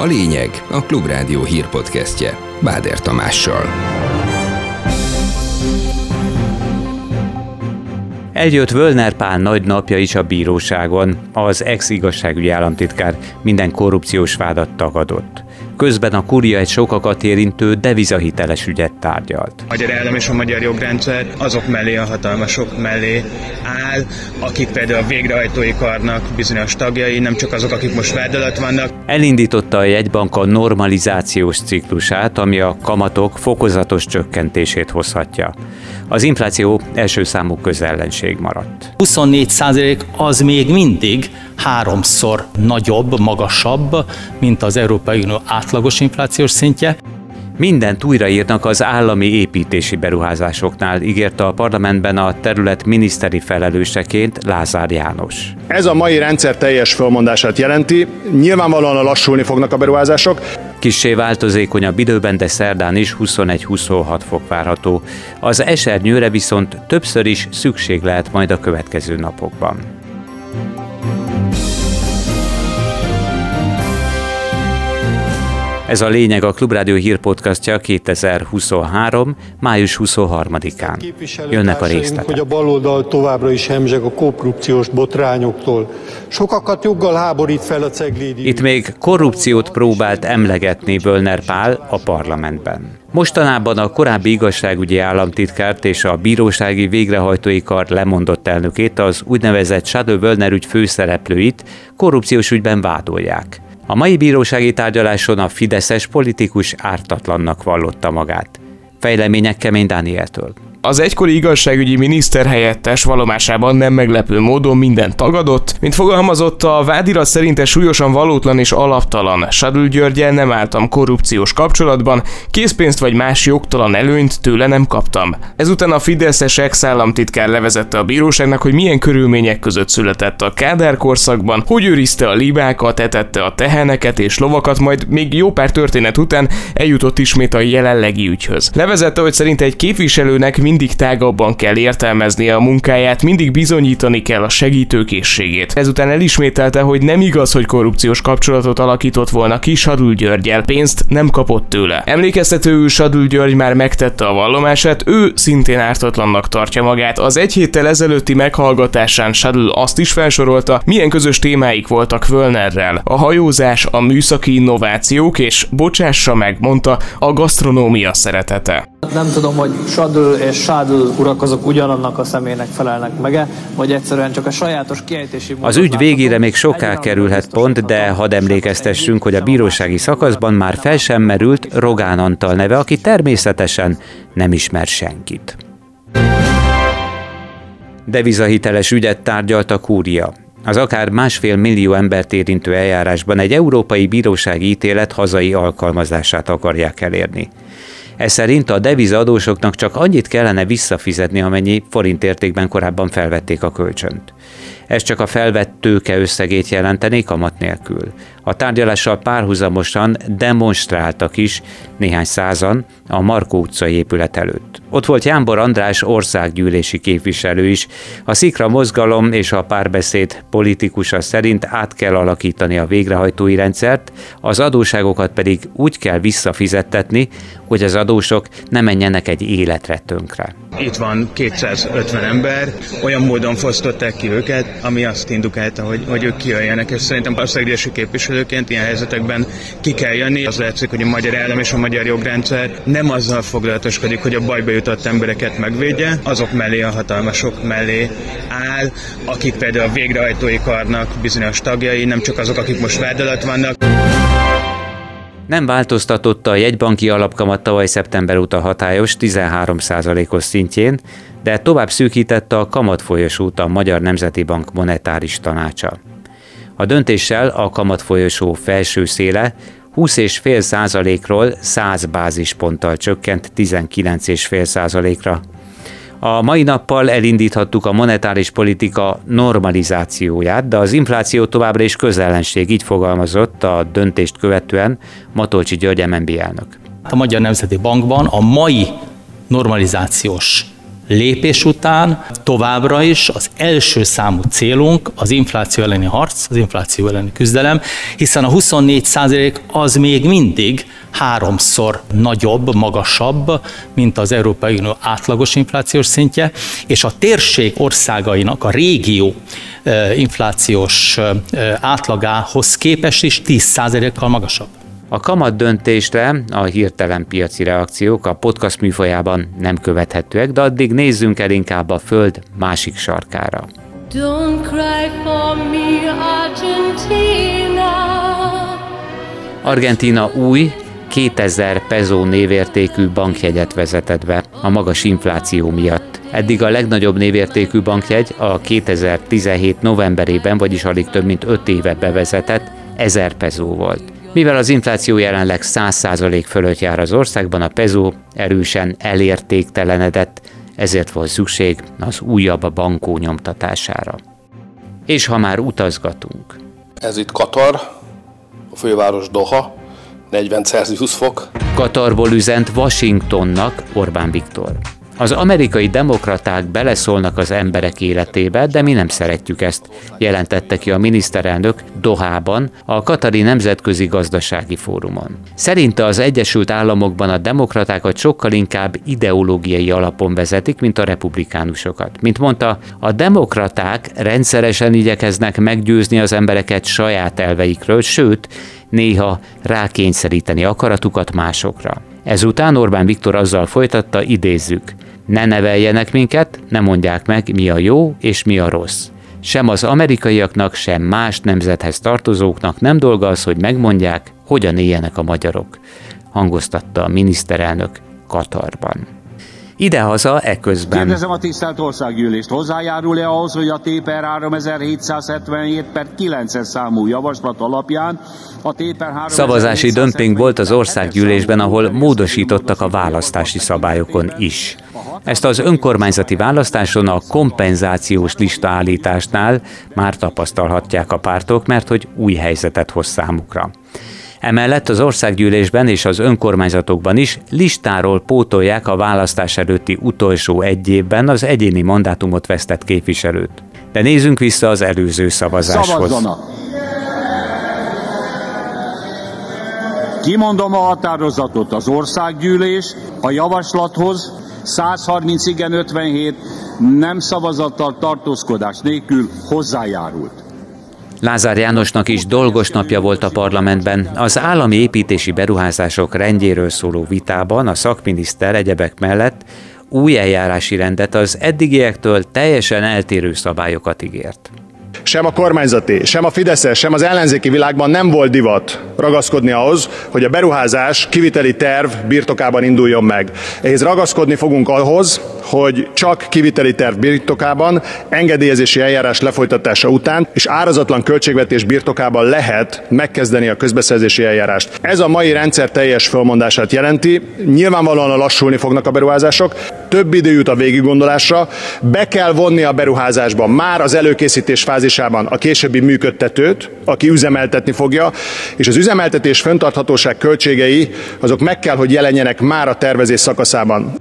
A lényeg a Klubrádió hírpodcastje Báder Tamással. Eljött Völner Pál nagy napja is a bíróságon. Az ex-igazságügyi államtitkár minden korrupciós vádat tagadott. Közben a kuria egy sokakat érintő devizahiteles ügyet tárgyalt. A magyar állam és a magyar jogrendszer azok mellé, a hatalmasok mellé áll, akik például a végrehajtói karnak bizonyos tagjai, nem csak azok, akik most vád alatt vannak. Elindította a jegybank a normalizációs ciklusát, ami a kamatok fokozatos csökkentését hozhatja. Az infláció első számú közellenség maradt. 24 százalék az még mindig háromszor nagyobb, magasabb, mint az Európai Unió átlagos inflációs szintje. Mindent újraírnak az állami építési beruházásoknál, ígérte a parlamentben a terület miniszteri felelőseként Lázár János. Ez a mai rendszer teljes fölmondását jelenti. Nyilvánvalóan lassulni fognak a beruházások. Kissé változékonyabb időben, de szerdán is 21-26 fok várható. Az esernyőre viszont többször is szükség lehet majd a következő napokban. Ez a lényeg a Klubrádió hírpodcastja 2023. május 23-án. Jönnek a részletek. hogy a baloldal továbbra is hemzseg a korrupciós botrányoktól. Sokakat joggal háborít fel a ceglédi. Itt még korrupciót próbált emlegetni Bölner Pál a parlamentben. Mostanában a korábbi igazságügyi államtitkárt és a bírósági végrehajtói kar lemondott elnökét, az úgynevezett Shadow Wölner ügy főszereplőit korrupciós ügyben vádolják. A mai bírósági tárgyaláson a fideszes politikus ártatlannak vallotta magát. Fejlemények Kemény Dánieltől. Az egykori igazságügyi miniszter helyettes valomásában nem meglepő módon minden tagadott, mint fogalmazott a vádirat szerinte súlyosan valótlan és alaptalan. Sadül Györgyel nem álltam korrupciós kapcsolatban, készpénzt vagy más jogtalan előnyt tőle nem kaptam. Ezután a Fideszes ex-államtitkár levezette a bíróságnak, hogy milyen körülmények között született a Kádár korszakban, hogy őrizte a libákat, etette a teheneket és lovakat, majd még jó pár történet után eljutott ismét a jelenlegi ügyhöz. Levezette, hogy szerint egy képviselőnek mindig tágabban kell értelmeznie a munkáját, mindig bizonyítani kell a segítőkészségét. Ezután elismételte, hogy nem igaz, hogy korrupciós kapcsolatot alakított volna ki Sadul Györgyel, pénzt nem kapott tőle. Emlékeztetőül Sadul György már megtette a vallomását, ő szintén ártatlannak tartja magát. Az egy héttel ezelőtti meghallgatásán Sadul azt is felsorolta, milyen közös témáik voltak Völnerrel. A hajózás, a műszaki innovációk és bocsássa meg, mondta, a gasztronómia szeretete. Nem tudom, hogy Sadl és Sadl urak azok ugyanannak a személynek felelnek meg vagy egyszerűen csak a sajátos kiejtési Az ügy végére még soká kerülhet pont, de hadd emlékeztessünk, hogy a bírósági szakaszban már fel sem merült Rogán Antal neve, aki természetesen nem ismer senkit. Devizahiteles ügyet tárgyalt a kúria. Az akár másfél millió embert érintő eljárásban egy európai bírósági ítélet hazai alkalmazását akarják elérni. Ez szerint a devizadósoknak csak annyit kellene visszafizetni, amennyi forint értékben korábban felvették a kölcsönt. Ez csak a felvett tőke összegét jelenteni kamat nélkül. A tárgyalással párhuzamosan demonstráltak is néhány százan a Markó utcai épület előtt. Ott volt Jánbor András országgyűlési képviselő is. A Szikra mozgalom és a párbeszéd politikusa szerint át kell alakítani a végrehajtói rendszert, az adóságokat pedig úgy kell visszafizettetni, hogy az adósok ne menjenek egy életre tönkre. Itt van 250 ember, olyan módon fosztották ki őket, ami azt indukálta, hogy, hogy ők kijöjjenek, és szerintem országgyűlési képviselőként ilyen helyzetekben ki kell jönni. Az látszik, hogy a magyar állam és a magyar jogrendszer nem azzal foglalatoskodik, hogy a bajba jutott embereket megvédje, azok mellé, a hatalmasok mellé áll, akik például a végrehajtói karnak bizonyos tagjai, nem csak azok, akik most vád alatt vannak. Nem változtatotta a jegybanki alapkamat tavaly szeptember óta hatályos 13%-os szintjén, de tovább szűkítette a kamatfolyosót a Magyar Nemzeti Bank monetáris tanácsa. A döntéssel a kamatfolyosó felső széle 20,5 százalékról 100 bázisponttal csökkent 19,5 százalékra. A mai nappal elindíthattuk a monetáris politika normalizációját, de az infláció továbbra is közellenség, így fogalmazott a döntést követően Matolcsi György MNB elnök. A Magyar Nemzeti Bankban a mai normalizációs lépés után továbbra is az első számú célunk az infláció elleni harc, az infláció elleni küzdelem, hiszen a 24 százalék az még mindig háromszor nagyobb, magasabb, mint az Európai Unió átlagos inflációs szintje, és a térség országainak a régió inflációs átlagához képest is 10%-kal magasabb. A kamat döntésre a hirtelen piaci reakciók a podcast műfajában nem követhetőek, de addig nézzünk el inkább a föld másik sarkára. Don't cry for me, Argentina. Argentina új, 2000 pezó névértékű bankjegyet vezetett be a magas infláció miatt. Eddig a legnagyobb névértékű bankjegy a 2017 novemberében, vagyis alig több mint 5 éve bevezetett 1000 pezó volt. Mivel az infláció jelenleg 100% fölött jár az országban, a pezó erősen elértéktelenedett, ezért volt szükség az újabb bankó nyomtatására. És ha már utazgatunk. Ez itt Katar, a főváros Doha, 40 Celsius fok. Katarból üzent Washingtonnak Orbán Viktor. Az amerikai demokraták beleszólnak az emberek életébe, de mi nem szeretjük ezt, jelentette ki a miniszterelnök Dohában, a Katari Nemzetközi Gazdasági Fórumon. Szerinte az Egyesült Államokban a demokratákat sokkal inkább ideológiai alapon vezetik, mint a republikánusokat. Mint mondta, a demokraták rendszeresen igyekeznek meggyőzni az embereket saját elveikről, sőt, néha rákényszeríteni akaratukat másokra. Ezután Orbán Viktor azzal folytatta, idézzük, ne neveljenek minket, ne mondják meg, mi a jó és mi a rossz. Sem az amerikaiaknak, sem más nemzethez tartozóknak nem dolga az, hogy megmondják, hogyan éljenek a magyarok, hangoztatta a miniszterelnök Katarban. Idehaza eközben. Kérdezem a tisztelt országgyűlést, hozzájárul-e ahhoz, hogy a TPR 3777 per 9 számú javaslat alapján a TPR Szavazási dömping volt az országgyűlésben, ahol módosítottak a választási szabályokon is. Ezt az önkormányzati választáson a kompenzációs listaállításnál már tapasztalhatják a pártok, mert hogy új helyzetet hoz számukra. Emellett az országgyűlésben és az önkormányzatokban is listáról pótolják a választás előtti utolsó egy évben az egyéni mandátumot vesztett képviselőt. De nézzünk vissza az előző szavazáshoz. Szavazzanak! Kimondom a határozatot az országgyűlés a javaslathoz 130 igen 57 nem szavazattal tartózkodás nélkül hozzájárult. Lázár Jánosnak is dolgos napja volt a parlamentben. Az állami építési beruházások rendjéről szóló vitában a szakminiszter egyebek mellett új eljárási rendet az eddigiektől teljesen eltérő szabályokat ígért sem a kormányzati, sem a Fideszes, sem az ellenzéki világban nem volt divat ragaszkodni ahhoz, hogy a beruházás kiviteli terv birtokában induljon meg. Ehhez ragaszkodni fogunk ahhoz, hogy csak kiviteli terv birtokában, engedélyezési eljárás lefolytatása után és árazatlan költségvetés birtokában lehet megkezdeni a közbeszerzési eljárást. Ez a mai rendszer teljes fölmondását jelenti. Nyilvánvalóan lassulni fognak a beruházások, több idő jut a végiggondolásra, be kell vonni a beruházásba már az előkészítés fázisában a későbbi működtetőt, aki üzemeltetni fogja, és az üzemeltetés föntarthatóság költségei azok meg kell, hogy jelenjenek már a tervezés szakaszában.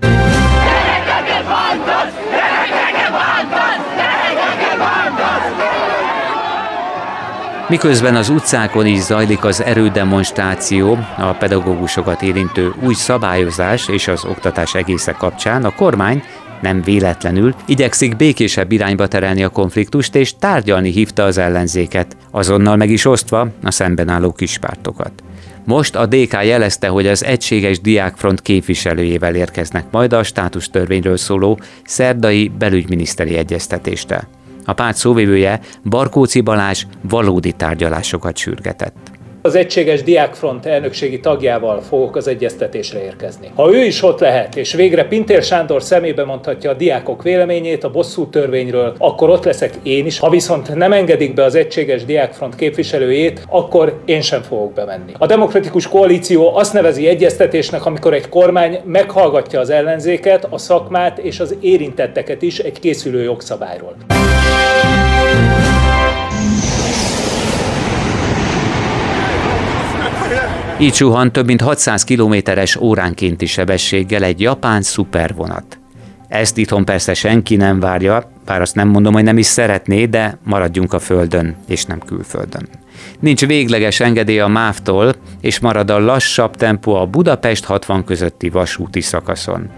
Miközben az utcákon is zajlik az erődemonstráció, a pedagógusokat érintő új szabályozás és az oktatás egésze kapcsán, a kormány nem véletlenül igyekszik békésebb irányba terelni a konfliktust, és tárgyalni hívta az ellenzéket, azonnal meg is osztva a szemben álló kispártokat. Most a DK jelezte, hogy az Egységes Diákfront képviselőjével érkeznek majd a státusztörvényről szóló szerdai belügyminiszteri egyeztetésre. A párt szóvivője Barkóci Balázs valódi tárgyalásokat sürgetett az Egységes Diákfront elnökségi tagjával fogok az egyeztetésre érkezni. Ha ő is ott lehet, és végre Pintér Sándor szemébe mondhatja a diákok véleményét a bosszú törvényről, akkor ott leszek én is. Ha viszont nem engedik be az Egységes Diákfront képviselőjét, akkor én sem fogok bemenni. A demokratikus koalíció azt nevezi egyeztetésnek, amikor egy kormány meghallgatja az ellenzéket, a szakmát és az érintetteket is egy készülő jogszabályról. Így suhan több mint 600 kilométeres óránkénti sebességgel egy japán szupervonat. Ezt itthon persze senki nem várja, bár azt nem mondom, hogy nem is szeretné, de maradjunk a földön, és nem külföldön. Nincs végleges engedély a MÁV-tól, és marad a lassabb tempó a Budapest 60 közötti vasúti szakaszon.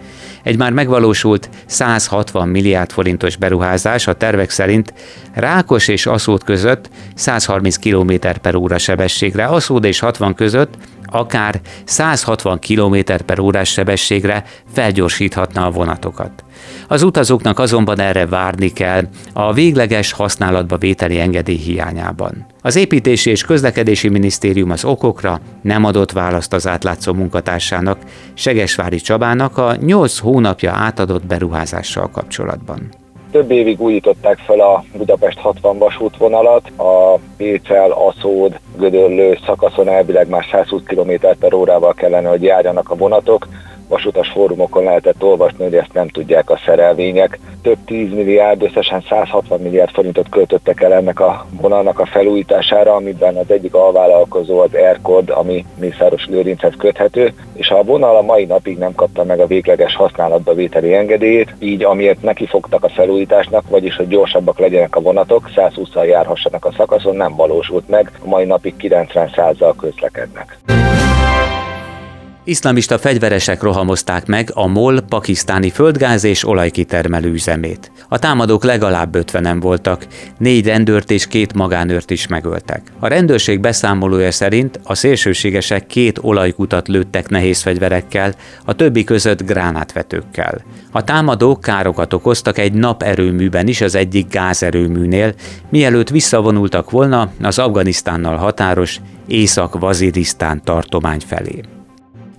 Egy már megvalósult 160 milliárd forintos beruházás a tervek szerint Rákos és Aszód között 130 km per óra sebességre, Aszód és 60 között akár 160 km per órás sebességre felgyorsíthatna a vonatokat. Az utazóknak azonban erre várni kell a végleges használatba vételi engedély hiányában. Az építési és közlekedési minisztérium az okokra nem adott választ az átlátszó munkatársának, Segesvári Csabának a 8 hónapja átadott beruházással kapcsolatban. Több évig újították fel a Budapest 60 vasútvonalat, a Pécel, Aszód, Gödöllő szakaszon elvileg már 120 km per órával kellene, hogy járjanak a vonatok, vasutas fórumokon lehetett olvasni, hogy ezt nem tudják a szerelvények. Több 10 milliárd, összesen 160 milliárd forintot költöttek el ennek a vonalnak a felújítására, amiben az egyik alvállalkozó az Aircod, ami Mészáros Lőrinchez köthető, és a vonal a mai napig nem kapta meg a végleges használatba vételi engedélyét, így amiért neki fogtak a felújításnak, vagyis hogy gyorsabbak legyenek a vonatok, 120-al járhassanak a szakaszon, nem valósult meg, a mai napig 90%-zal közlekednek. Iszlamista fegyveresek rohamozták meg a MOL pakisztáni földgáz és olajkitermelő üzemét. A támadók legalább ötvenen voltak, négy rendőrt és két magánőrt is megöltek. A rendőrség beszámolója szerint a szélsőségesek két olajkutat lőttek nehéz fegyverekkel, a többi között gránátvetőkkel. A támadók károkat okoztak egy naperőműben is az egyik gázerőműnél, mielőtt visszavonultak volna az Afganisztánnal határos Észak-Vazidisztán tartomány felé.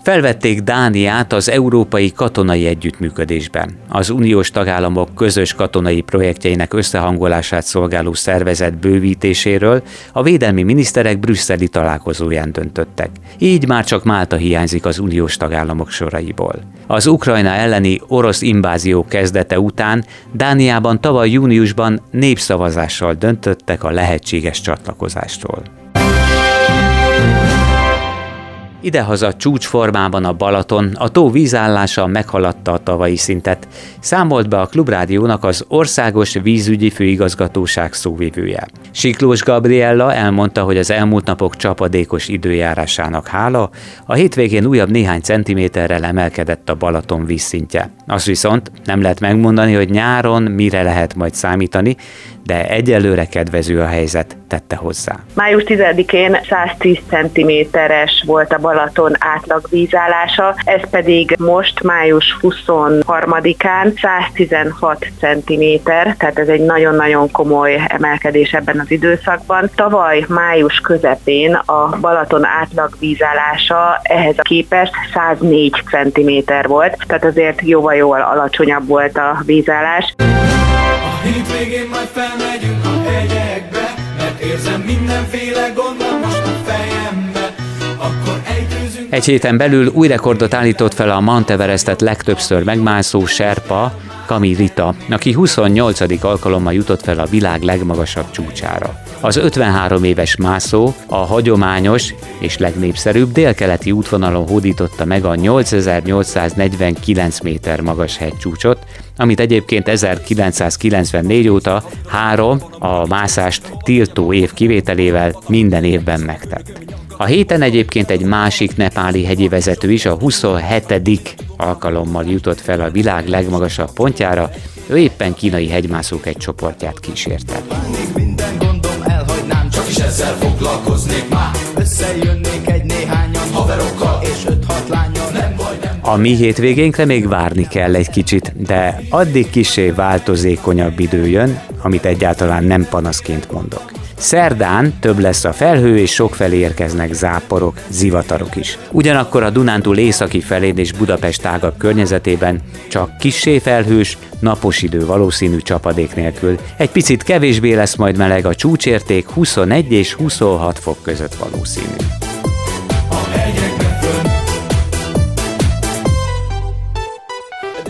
Felvették Dániát az európai katonai együttműködésben. Az uniós tagállamok közös katonai projektjeinek összehangolását szolgáló szervezet bővítéséről a védelmi miniszterek brüsszeli találkozóján döntöttek. Így már csak Málta hiányzik az uniós tagállamok soraiból. Az Ukrajna elleni orosz invázió kezdete után Dániában tavaly júniusban népszavazással döntöttek a lehetséges csatlakozástól. Idehaza csúcsformában a Balaton, a tó vízállása meghaladta a tavalyi szintet, számolt be a Klubrádiónak az Országos Vízügyi Főigazgatóság szóvivője. Siklós Gabriella elmondta, hogy az elmúlt napok csapadékos időjárásának hála, a hétvégén újabb néhány centiméterrel emelkedett a Balaton vízszintje. Azt viszont nem lehet megmondani, hogy nyáron mire lehet majd számítani, de egyelőre kedvező a helyzet, tette hozzá. Május 10-én 110 cm-es volt a Balaton átlagvízállása, ez pedig most május 23-án 116 cm, tehát ez egy nagyon-nagyon komoly emelkedés ebben az időszakban. Tavaly május közepén a Balaton átlagvízállása ehhez a képest 104 cm volt, tehát azért jóval-jóval alacsonyabb volt a vízállás. A hétvégén majd felmegyünk a hegyekbe, mert érzem mindenféle gondom most a fejembe. Akkor egy héten belül új rekordot állított fel a Mount Everestet legtöbbször megmászó Serpa, Kami Rita, aki 28. alkalommal jutott fel a világ legmagasabb csúcsára. Az 53 éves mászó a hagyományos és legnépszerűbb délkeleti útvonalon hódította meg a 8849 méter magas hegycsúcsot, amit egyébként 1994 óta három a mászást tiltó év kivételével minden évben megtett. A héten egyébként egy másik nepáli hegyi vezető is a 27. alkalommal jutott fel a világ legmagasabb pontjára, ő éppen kínai hegymászók egy csoportját kísérte. Ezzel foglalkoznék már. Összejönnék egy néhányan haverokkal és öt-hat lányjal, nem baj, nem A mi hétvégénkre még várni kell egy kicsit, de addig kisé változékonyabb idő jön, amit egyáltalán nem panaszként mondok. Szerdán több lesz a felhő, és sokfelé érkeznek záporok, zivatarok is. Ugyanakkor a Dunántúl északi felén és Budapest tágabb környezetében csak kissé felhős, napos idő valószínű csapadék nélkül. Egy picit kevésbé lesz majd meleg, a csúcsérték 21 és 26 fok között valószínű.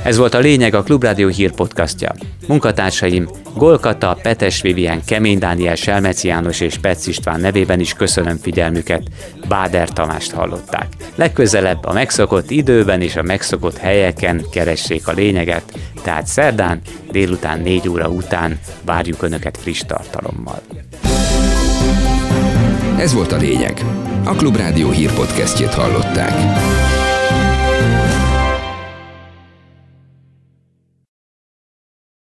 Ez volt a lényeg a Klubrádió hírpodcastja. Munkatársaim Golkata, Petes Vivien, Kemény Dániel, Selmeci János és Pec István nevében is köszönöm figyelmüket. Báder Tamást hallották. Legközelebb a megszokott időben és a megszokott helyeken keressék a lényeget, tehát szerdán délután 4 óra után várjuk Önöket friss tartalommal. Ez volt a lényeg. A Klubrádió hírpodcastjét hallották.